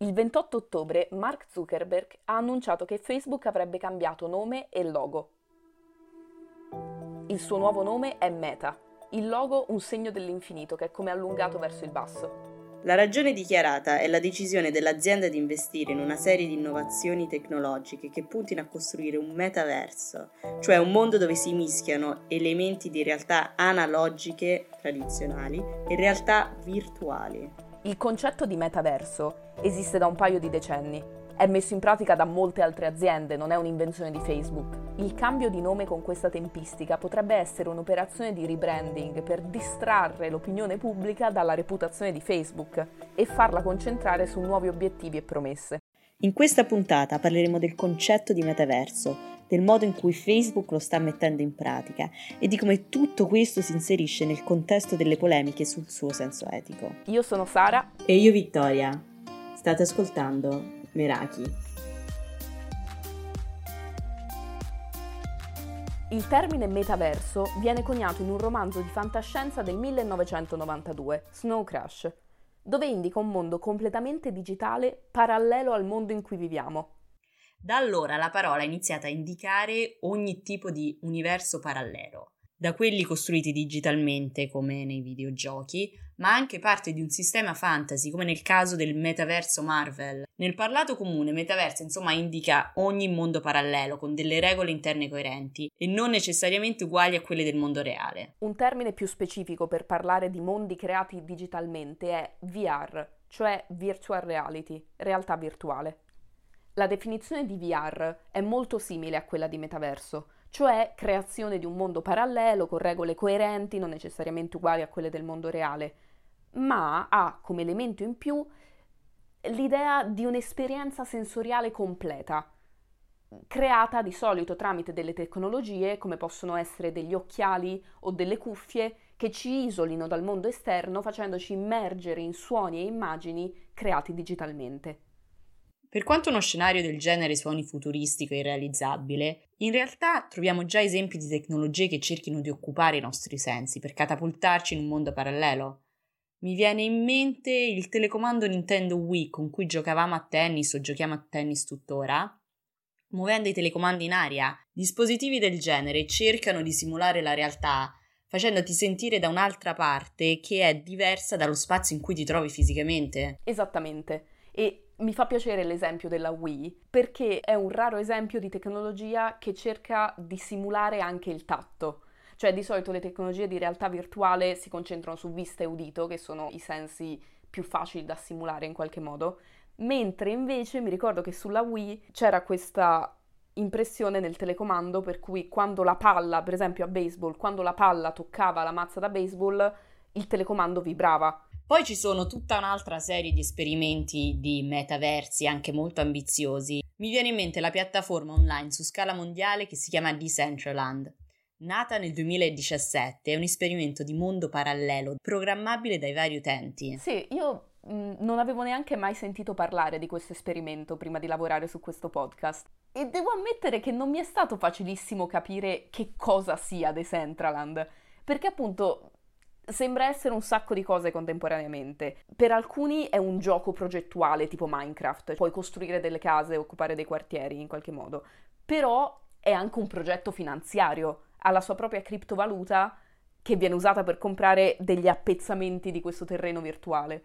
Il 28 ottobre Mark Zuckerberg ha annunciato che Facebook avrebbe cambiato nome e logo. Il suo nuovo nome è Meta, il logo un segno dell'infinito che è come allungato verso il basso. La ragione dichiarata è la decisione dell'azienda di investire in una serie di innovazioni tecnologiche che puntino a costruire un metaverso, cioè un mondo dove si mischiano elementi di realtà analogiche tradizionali e realtà virtuali. Il concetto di metaverso esiste da un paio di decenni. È messo in pratica da molte altre aziende, non è un'invenzione di Facebook. Il cambio di nome con questa tempistica potrebbe essere un'operazione di rebranding per distrarre l'opinione pubblica dalla reputazione di Facebook e farla concentrare su nuovi obiettivi e promesse. In questa puntata parleremo del concetto di metaverso, del modo in cui Facebook lo sta mettendo in pratica e di come tutto questo si inserisce nel contesto delle polemiche sul suo senso etico. Io sono Sara e io Vittoria. State ascoltando Meraki. Il termine metaverso viene coniato in un romanzo di fantascienza del 1992, Snow Crash, dove indica un mondo completamente digitale parallelo al mondo in cui viviamo. Da allora la parola ha iniziato a indicare ogni tipo di universo parallelo, da quelli costruiti digitalmente come nei videogiochi, ma anche parte di un sistema fantasy come nel caso del metaverso Marvel. Nel parlato comune metaverso insomma indica ogni mondo parallelo con delle regole interne coerenti e non necessariamente uguali a quelle del mondo reale. Un termine più specifico per parlare di mondi creati digitalmente è VR, cioè virtual reality, realtà virtuale. La definizione di VR è molto simile a quella di metaverso, cioè creazione di un mondo parallelo con regole coerenti, non necessariamente uguali a quelle del mondo reale, ma ha come elemento in più l'idea di un'esperienza sensoriale completa, creata di solito tramite delle tecnologie come possono essere degli occhiali o delle cuffie che ci isolino dal mondo esterno facendoci immergere in suoni e immagini creati digitalmente. Per quanto uno scenario del genere suoni futuristico e irrealizzabile, in realtà troviamo già esempi di tecnologie che cerchino di occupare i nostri sensi per catapultarci in un mondo parallelo. Mi viene in mente il telecomando Nintendo Wii con cui giocavamo a tennis o giochiamo a tennis tuttora. Muovendo i telecomandi in aria, dispositivi del genere cercano di simulare la realtà, facendoti sentire da un'altra parte che è diversa dallo spazio in cui ti trovi fisicamente. Esattamente. E mi fa piacere l'esempio della Wii perché è un raro esempio di tecnologia che cerca di simulare anche il tatto. Cioè di solito le tecnologie di realtà virtuale si concentrano su vista e udito, che sono i sensi più facili da simulare in qualche modo, mentre invece mi ricordo che sulla Wii c'era questa impressione nel telecomando per cui quando la palla, per esempio a baseball, quando la palla toccava la mazza da baseball, il telecomando vibrava poi ci sono tutta un'altra serie di esperimenti di metaversi anche molto ambiziosi. Mi viene in mente la piattaforma online su scala mondiale che si chiama Decentraland. Nata nel 2017, è un esperimento di mondo parallelo programmabile dai vari utenti. Sì, io mh, mm, non avevo neanche mai sentito parlare di questo esperimento prima di lavorare su questo podcast. E devo ammettere che non mi è stato facilissimo capire che cosa sia Decentraland, perché appunto sembra essere un sacco di cose contemporaneamente. Per alcuni è un gioco progettuale tipo Minecraft, puoi costruire delle case, occupare dei quartieri in qualche modo, però è anche un progetto finanziario, ha la sua propria criptovaluta che viene usata per comprare degli appezzamenti di questo terreno virtuale.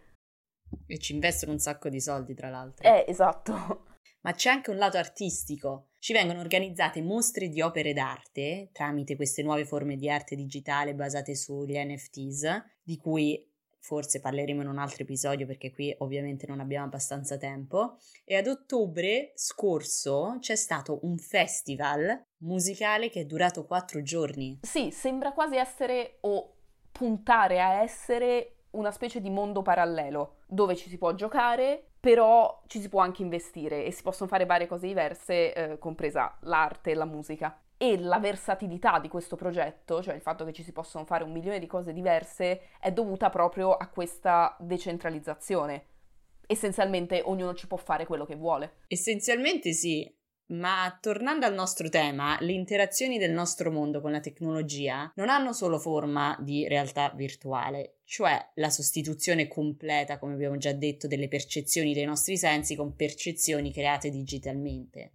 E ci investono un sacco di soldi, tra l'altro. Eh, esatto ma c'è anche un lato artistico. Ci vengono organizzate mostre di opere d'arte tramite queste nuove forme di arte digitale basate sugli NFTs, di cui forse parleremo in un altro episodio perché qui ovviamente non abbiamo abbastanza tempo. E ad ottobre scorso c'è stato un festival musicale che è durato quattro giorni. Sì, sembra quasi essere o puntare a essere una specie di mondo parallelo dove ci si può giocare, però ci si può anche investire e si possono fare varie cose diverse, eh, compresa l'arte e la musica. E la versatilità di questo progetto, cioè il fatto che ci si possono fare un milione di cose diverse, è dovuta proprio a questa decentralizzazione. Essenzialmente ognuno ci può fare quello che vuole. Essenzialmente sì, Ma tornando al nostro tema, le interazioni del nostro mondo con la tecnologia non hanno solo forma di realtà virtuale, cioè la sostituzione completa, come abbiamo già detto, delle percezioni dei nostri sensi con percezioni create digitalmente.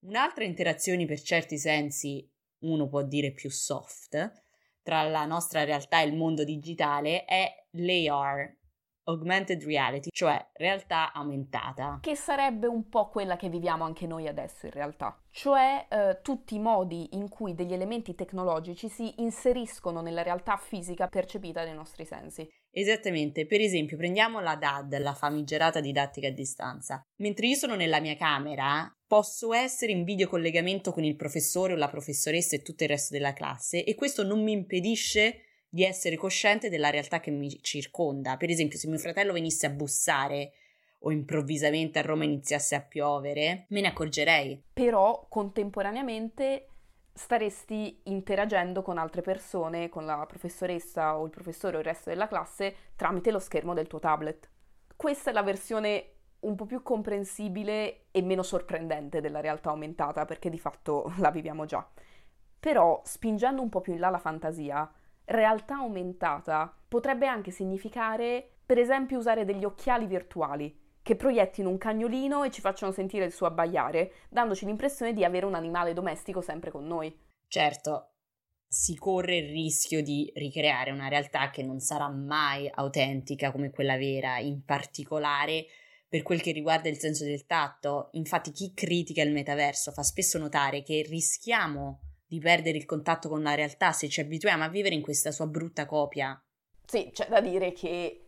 Un'altra interazione per certi sensi, uno può dire più soft, tra la nostra realtà e il mondo digitale è l'AR, augmented reality, cioè realtà aumentata. Che sarebbe un po' quella che viviamo anche noi adesso in realtà, cioè eh, tutti i modi in cui degli elementi tecnologici si inseriscono nella realtà fisica percepita dai nostri sensi. Esattamente, per esempio prendiamo la DAD, la famigerata didattica a distanza. Mentre io sono nella mia camera, posso essere in videocollegamento con il professore o la professoressa e tutto il resto della classe e questo non mi impedisce di essere cosciente della realtà che mi circonda. Per esempio, se mio fratello venisse a bussare o improvvisamente a Roma iniziasse a piovere, me ne accorgerei. Però contemporaneamente staresti interagendo con altre persone, con la professoressa o il professore o il resto della classe tramite lo schermo del tuo tablet. Questa è la versione un po' più comprensibile e meno sorprendente della realtà aumentata, perché di fatto la viviamo già. Però, spingendo un po' più in là la fantasia, realtà aumentata potrebbe anche significare, per esempio, usare degli occhiali virtuali che proiettino un cagnolino e ci facciano sentire il suo abbaiare, dandoci l'impressione di avere un animale domestico sempre con noi. Certo, si corre il rischio di ricreare una realtà che non sarà mai autentica come quella vera, in particolare per quel che riguarda il senso del tatto. Infatti chi critica il metaverso fa spesso notare che rischiamo di perdere il contatto con la realtà se ci abituiamo a vivere in questa sua brutta copia. Sì, c'è da dire che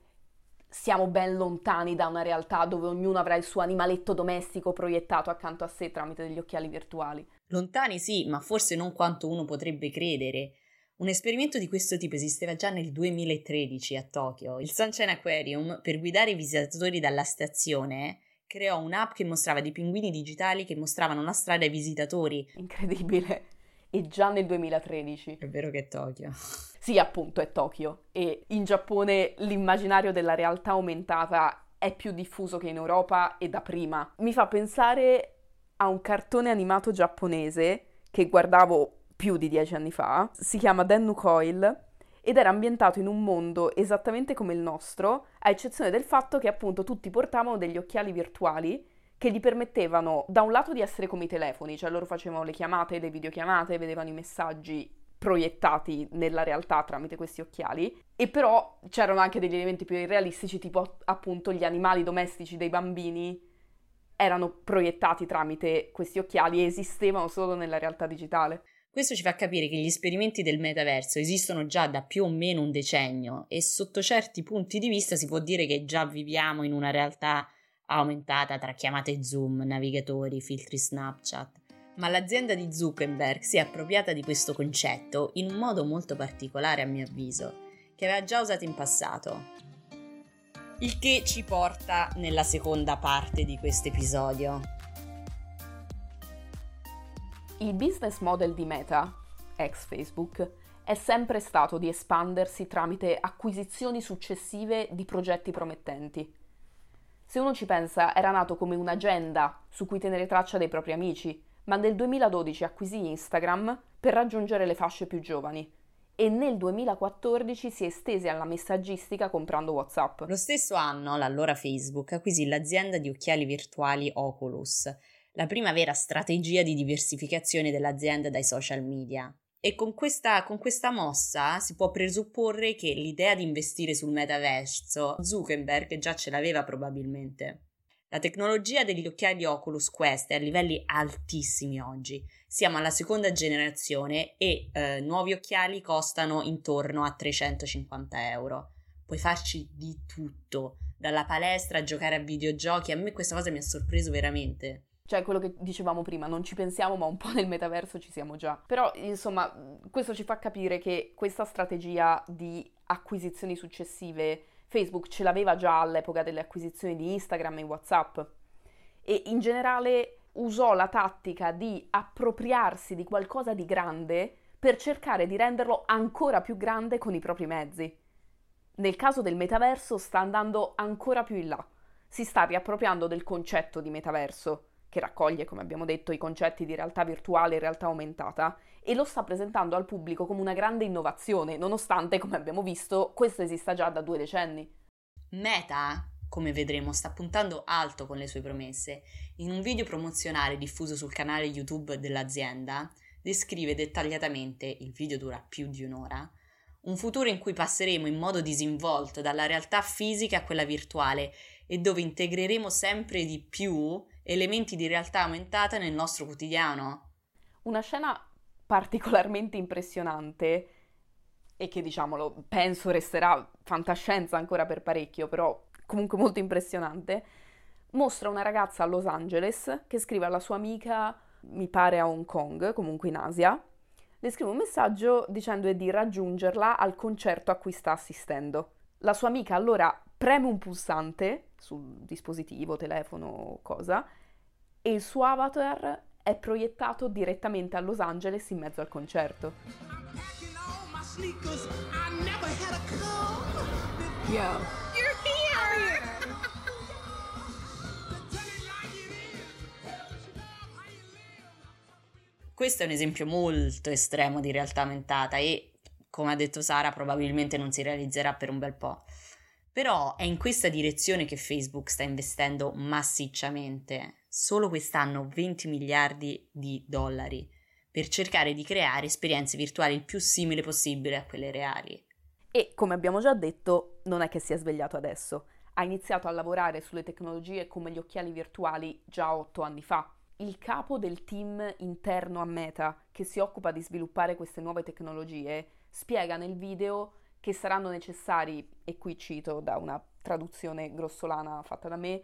siamo ben lontani da una realtà dove ognuno avrà il suo animaletto domestico proiettato accanto a sé tramite degli occhiali virtuali. Lontani sì, ma forse non quanto uno potrebbe credere. Un esperimento di questo tipo esisteva già nel 2013 a Tokyo. Il Sunshine Aquarium, per guidare i visitatori dalla stazione, creò un'app che mostrava dei pinguini digitali che mostravano la strada ai visitatori. Incredibile e già nel 2013. È vero che è Tokyo. Sì, appunto, è Tokyo. E in Giappone l'immaginario della realtà aumentata è più diffuso che in Europa e da prima. Mi fa pensare a un cartone animato giapponese che guardavo più di dieci anni fa. Si chiama Dennu Coil ed era ambientato in un mondo esattamente come il nostro, a eccezione del fatto che appunto tutti portavano degli occhiali virtuali che gli permettevano da un lato di essere come i telefoni, cioè loro facevano le chiamate, le videochiamate, vedevano i messaggi proiettati nella realtà tramite questi occhiali e però c'erano anche degli elementi più irrealistici tipo appunto gli animali domestici dei bambini erano proiettati tramite questi occhiali e esistevano solo nella realtà digitale. Questo ci fa capire che gli esperimenti del metaverso esistono già da più o meno un decennio e sotto certi punti di vista si può dire che già viviamo in una realtà aumentata tra chiamate Zoom, navigatori, filtri Snapchat. Ma l'azienda di Zuckerberg si è appropriata di questo concetto in un modo molto particolare a mio avviso, che aveva già usato in passato. Il che ci porta nella seconda parte di questo episodio. Il business model di Meta, ex Facebook, è sempre stato di espandersi tramite acquisizioni successive di progetti promettenti se uno ci pensa, era nato come un'agenda su cui tenere traccia dei propri amici, ma nel 2012 acquisì Instagram per raggiungere le fasce più giovani e nel 2014 si estese alla messaggistica comprando WhatsApp. Lo stesso anno l'allora Facebook acquisì l'azienda di occhiali virtuali Oculus, la prima vera strategia di diversificazione dell'azienda dai social media. E con questa, con questa, mossa si può presupporre che l'idea di investire sul metaverso Zuckerberg già ce l'aveva probabilmente. La tecnologia degli occhiali Oculus Quest è a livelli altissimi oggi. Siamo alla seconda generazione e eh, nuovi occhiali costano intorno a 350 euro. Puoi farci di tutto, dalla palestra a giocare a videogiochi. A me questa cosa mi ha sorpreso veramente. Cioè, quello che dicevamo prima, non ci pensiamo, ma un po' nel metaverso ci siamo già. Però, insomma, questo ci fa capire che questa strategia di acquisizioni successive Facebook ce l'aveva già all'epoca delle acquisizioni di Instagram e WhatsApp. E in generale usò la tattica di appropriarsi di qualcosa di grande per cercare di renderlo ancora più grande con i propri mezzi. Nel caso del metaverso sta andando ancora più in là. Si sta riappropriando del concetto di metaverso che raccoglie, come abbiamo detto, i concetti di realtà virtuale e realtà aumentata, e lo sta presentando al pubblico come una grande innovazione, nonostante, come abbiamo visto, questo esista già da due decenni. Meta, come vedremo, sta puntando alto con le sue promesse. In un video promozionale diffuso sul canale YouTube dell'azienda, descrive dettagliatamente, il video dura più di un'ora, un futuro in cui passeremo in modo disinvolto dalla realtà fisica a quella virtuale e dove integreremo sempre di più elementi di realtà aumentata nel nostro quotidiano. Una scena particolarmente impressionante e che diciamolo penso resterà fantascienza ancora per parecchio, però comunque molto impressionante, mostra una ragazza a Los Angeles che scrive alla sua amica, mi pare a Hong Kong, comunque in Asia, le scrive un messaggio dicendo di raggiungerla al concerto a cui sta assistendo. La sua amica allora preme un pulsante sul dispositivo, telefono o cosa, e il suo avatar è proiettato direttamente a Los Angeles in mezzo al concerto. Yo. Questo è un esempio molto estremo di realtà aumentata e, come ha detto Sara, probabilmente non si realizzerà per un bel po'. Però è in questa direzione che Facebook sta investendo massicciamente, solo quest'anno 20 miliardi di dollari, per cercare di creare esperienze virtuali il più simili possibile a quelle reali. E, come abbiamo già detto, non è che si è svegliato adesso. Ha iniziato a lavorare sulle tecnologie come gli occhiali virtuali già otto anni fa il capo del team interno a Meta che si occupa di sviluppare queste nuove tecnologie spiega nel video che saranno necessari, e qui cito da una traduzione grossolana fatta da me,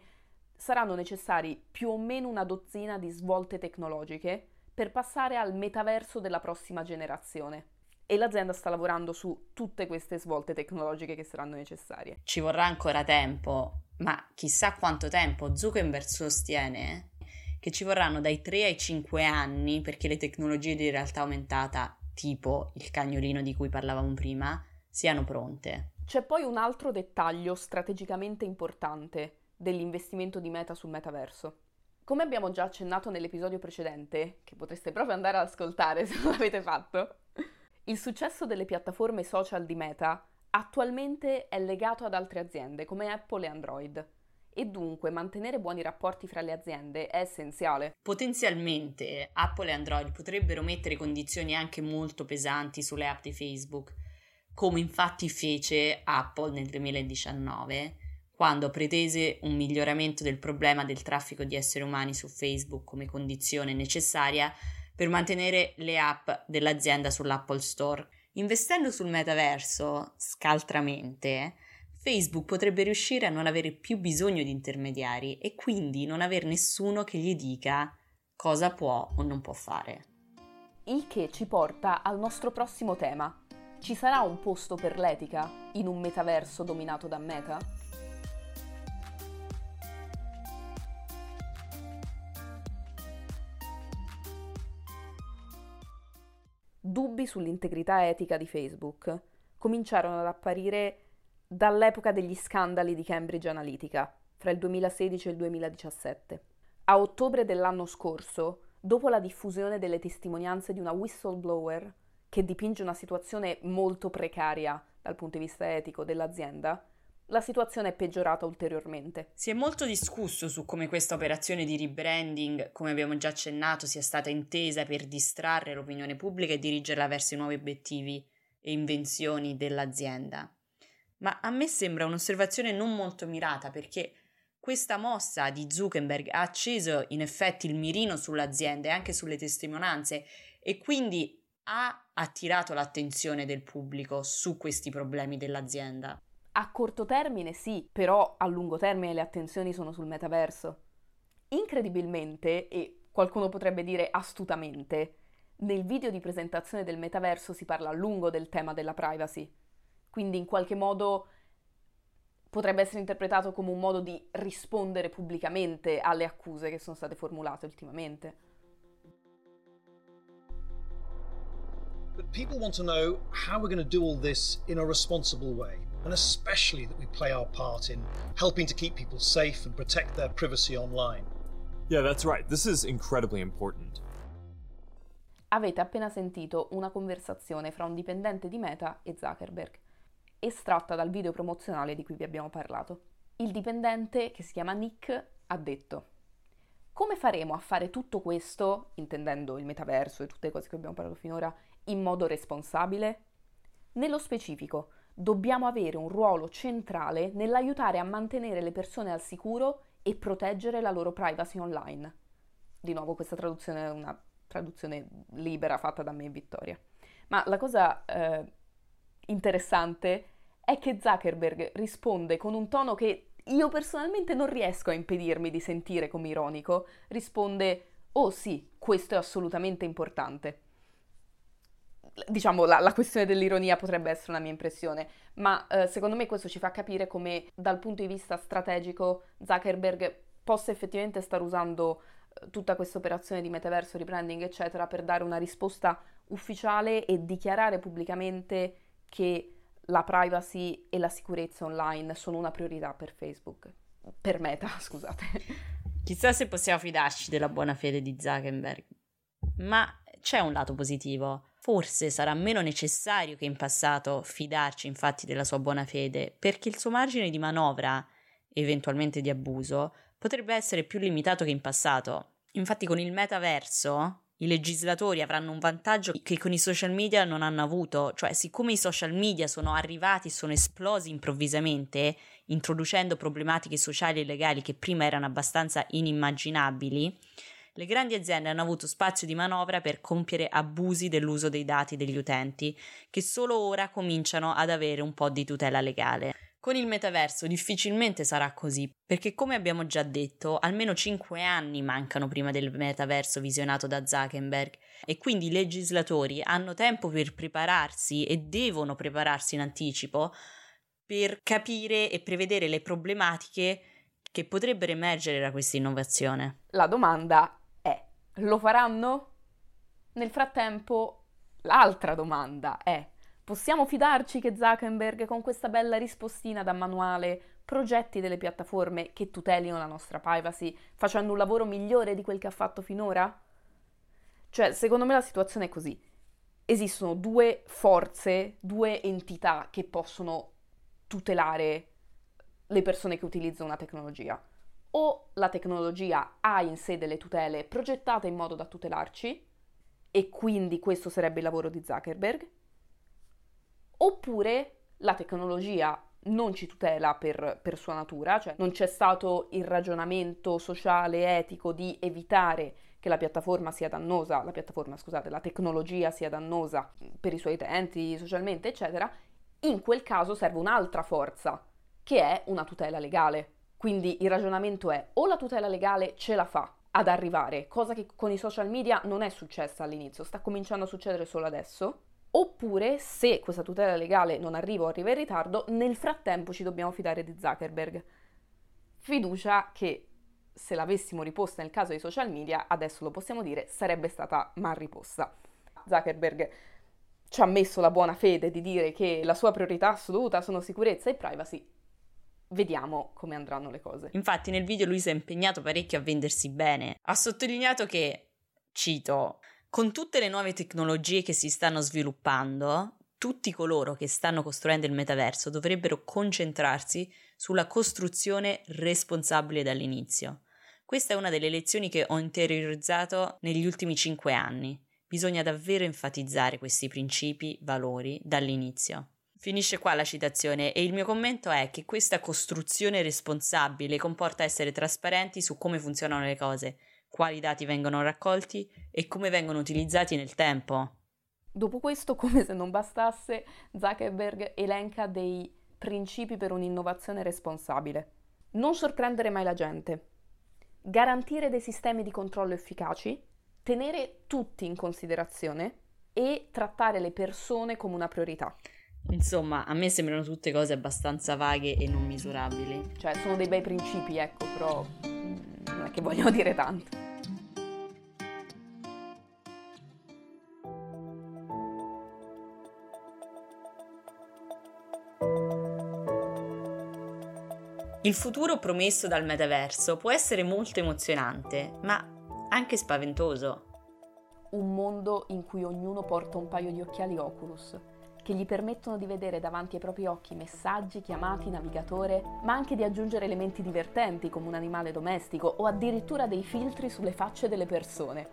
saranno necessari più o meno una dozzina di svolte tecnologiche per passare al metaverso della prossima generazione. E l'azienda sta lavorando su tutte queste svolte tecnologiche che saranno necessarie. Ci vorrà ancora tempo, ma chissà quanto tempo Zuckerberg sostiene che ci vorranno dai 3 ai 5 anni perché le tecnologie di realtà aumentata, tipo il cagnolino di cui parlavamo prima, siano pronte. C'è poi un altro dettaglio strategicamente importante dell'investimento di Meta sul metaverso. Come abbiamo già accennato nell'episodio precedente, che potreste proprio andare ad ascoltare se non l'avete fatto, il successo delle piattaforme social di Meta attualmente è legato ad altre aziende come Apple e Android e dunque mantenere buoni rapporti fra le aziende è essenziale. Potenzialmente Apple e Android potrebbero mettere condizioni anche molto pesanti sulle app di Facebook, come infatti fece Apple nel 2019 quando pretese un miglioramento del problema del traffico di esseri umani su Facebook come condizione necessaria per mantenere le app dell'azienda sull'Apple Store. Investendo sul metaverso scaltramente, Facebook potrebbe riuscire a non avere più bisogno di intermediari e quindi non aver nessuno che gli dica cosa può o non può fare. Il che ci porta al nostro prossimo tema. Ci sarà un posto per l'etica in un metaverso dominato da Meta? Dubbi sull'integrità etica di Facebook cominciarono ad apparire dall'epoca degli scandali di Cambridge Analytica, fra il 2016 e il 2017. A ottobre dell'anno scorso, dopo la diffusione delle testimonianze di una whistleblower che dipinge una situazione molto precaria dal punto di vista etico dell'azienda, la situazione è peggiorata ulteriormente. Si è molto discusso su come questa operazione di rebranding, come abbiamo già accennato, sia stata intesa per distrarre l'opinione pubblica e dirigerla verso i nuovi obiettivi e invenzioni dell'azienda ma a me sembra un'osservazione non molto mirata perché questa mossa di Zuckerberg ha acceso in effetti il mirino sull'azienda e anche sulle testimonianze e quindi ha attirato l'attenzione del pubblico su questi problemi dell'azienda. A corto termine sì, però a lungo termine le attenzioni sono sul metaverso. Incredibilmente, e qualcuno potrebbe dire astutamente, nel video di presentazione del metaverso si parla a lungo del tema della privacy quindi in qualche modo potrebbe essere interpretato come un modo di rispondere pubblicamente alle accuse che sono state formulate ultimamente. People want to know how we're going to do all this in a responsible way, and especially that we play our part in helping to keep people safe and protect their privacy online. Yeah, that's right. This is incredibly important. Avete appena sentito una conversazione fra un dipendente di Meta e Zuckerberg, estratta dal video promozionale di cui vi abbiamo parlato. Il dipendente, che si chiama Nick, ha detto come faremo a fare tutto questo, intendendo il metaverso e tutte le cose che abbiamo parlato finora, in modo responsabile? Nello specifico, dobbiamo avere un ruolo centrale nell'aiutare a mantenere le persone al sicuro e proteggere la loro privacy online. Di nuovo questa traduzione è una traduzione libera fatta da me e Vittoria. Ma la cosa eh, interessante è che Zuckerberg risponde con un tono che io personalmente non riesco a impedirmi di sentire come ironico. Risponde, oh sì, questo è assolutamente importante. Diciamo, la, la questione dell'ironia potrebbe essere una mia impressione, ma eh, secondo me questo ci fa capire come dal punto di vista strategico Zuckerberg possa effettivamente stare usando tutta questa operazione di metaverso, rebranding, eccetera, per dare una risposta ufficiale e dichiarare pubblicamente che la privacy e la sicurezza online sono una priorità per Facebook. Per Meta, scusate. Chissà se possiamo fidarci della buona fede di Zuckerberg. Ma c'è un lato positivo. Forse sarà meno necessario che in passato fidarci infatti della sua buona fede, perché il suo margine di manovra, eventualmente di abuso, potrebbe essere più limitato che in passato. Infatti con il metaverso i legislatori avranno un vantaggio che con i social media non hanno avuto, cioè siccome i social media sono arrivati, sono esplosi improvvisamente, introducendo problematiche sociali e legali che prima erano abbastanza inimmaginabili, le grandi aziende hanno avuto spazio di manovra per compiere abusi dell'uso dei dati degli utenti, che solo ora cominciano ad avere un po' di tutela legale. Con il metaverso difficilmente sarà così, perché come abbiamo già detto, almeno 5 anni mancano prima del metaverso visionato da Zuckerberg e quindi i legislatori hanno tempo per prepararsi e devono prepararsi in anticipo per capire e prevedere le problematiche che potrebbero emergere da questa innovazione. La domanda lo faranno? Nel frattempo, l'altra domanda è, Possiamo fidarci che Zuckerberg con questa bella rispostina da manuale progetti delle piattaforme che tutelino la nostra privacy facendo un lavoro migliore di quel che ha fatto finora? Cioè, secondo me la situazione è così. Esistono due forze, due entità che possono tutelare le persone che utilizzano una tecnologia. O la tecnologia ha in sé delle tutele progettate in modo da tutelarci, e quindi questo sarebbe il lavoro di Zuckerberg, oppure la tecnologia non ci tutela per, per, sua natura, cioè non c'è stato il ragionamento sociale, etico di evitare che la piattaforma sia dannosa, la piattaforma, scusate, la tecnologia sia dannosa per i suoi utenti, socialmente, eccetera, in quel caso serve un'altra forza, che è una tutela legale. Quindi il ragionamento è o la tutela legale ce la fa ad arrivare, cosa che con i social media non è successa all'inizio, sta cominciando a succedere solo adesso, Oppure, se questa tutela legale non arriva o arriva in ritardo, nel frattempo ci dobbiamo fidare di Zuckerberg. Fiducia che, se l'avessimo riposta nel caso dei social media, adesso lo possiamo dire, sarebbe stata mal riposta. Zuckerberg ci ha messo la buona fede di dire che la sua priorità assoluta sono sicurezza e privacy. Vediamo come andranno le cose. Infatti nel video lui si è impegnato parecchio a vendersi bene. Ha sottolineato che, cito, con tutte le nuove tecnologie che si stanno sviluppando, tutti coloro che stanno costruendo il metaverso dovrebbero concentrarsi sulla costruzione responsabile dall'inizio. Questa è una delle lezioni che ho interiorizzato negli ultimi cinque anni. Bisogna davvero enfatizzare questi principi, valori dall'inizio. Finisce qua la citazione e il mio commento è che questa costruzione responsabile comporta essere trasparenti su come funzionano le cose, quali dati vengono raccolti e come vengono utilizzati nel tempo. Dopo questo, come se non bastasse, Zuckerberg elenca dei principi per un'innovazione responsabile. Non sorprendere mai la gente, garantire dei sistemi di controllo efficaci, tenere tutti in considerazione e trattare le persone come una priorità. Insomma, a me sembrano tutte cose abbastanza vaghe e non misurabili. Cioè, sono dei bei principi, ecco, però non è che vogliono dire tanto. Il futuro promesso dal metaverso può essere molto emozionante, ma anche spaventoso. Un mondo in cui ognuno porta un paio di occhiali Oculus, che gli permettono di vedere davanti ai propri occhi messaggi, chiamati, navigatore, ma anche di aggiungere elementi divertenti come un animale domestico o addirittura dei filtri sulle facce delle persone.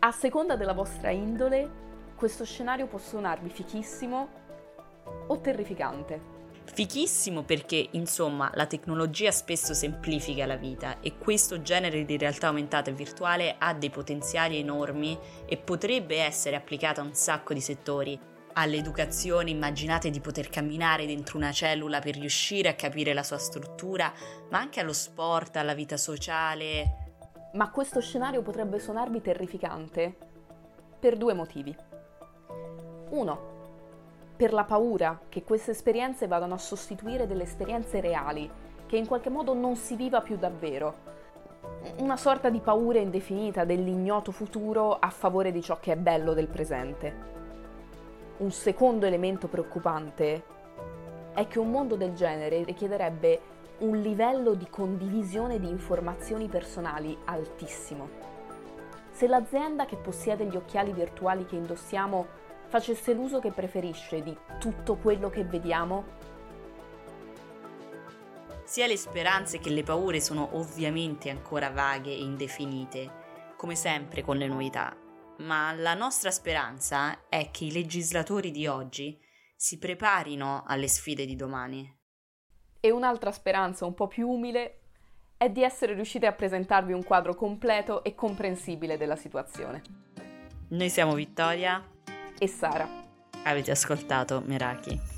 A seconda della vostra indole, questo scenario può suonarvi fichissimo o terrificante. Fichissimo perché, insomma, la tecnologia spesso semplifica la vita e questo genere di realtà aumentata e virtuale ha dei potenziali enormi e potrebbe essere applicato a un sacco di settori. All'educazione immaginate di poter camminare dentro una cellula per riuscire a capire la sua struttura, ma anche allo sport, alla vita sociale. Ma questo scenario potrebbe suonarvi terrificante per due motivi. Uno, per la paura che queste esperienze vadano a sostituire delle esperienze reali, che in qualche modo non si viva più davvero. Una sorta di paura indefinita dell'ignoto futuro a favore di ciò che è bello del presente. Un secondo elemento preoccupante è che un mondo del genere richiederebbe un livello di condivisione di informazioni personali altissimo. Se l'azienda che possiede gli occhiali virtuali che indossiamo facesse l'uso che preferisce di tutto quello che vediamo? Sia le speranze che le paure sono ovviamente ancora vaghe e indefinite, come sempre con le novità, ma la nostra speranza è che i legislatori di oggi si preparino alle sfide di domani. E un'altra speranza un po' più umile è di essere riusciti a presentarvi un quadro completo e comprensibile della situazione. Noi siamo Vittoria e Sara. Avete ascoltato Meraki.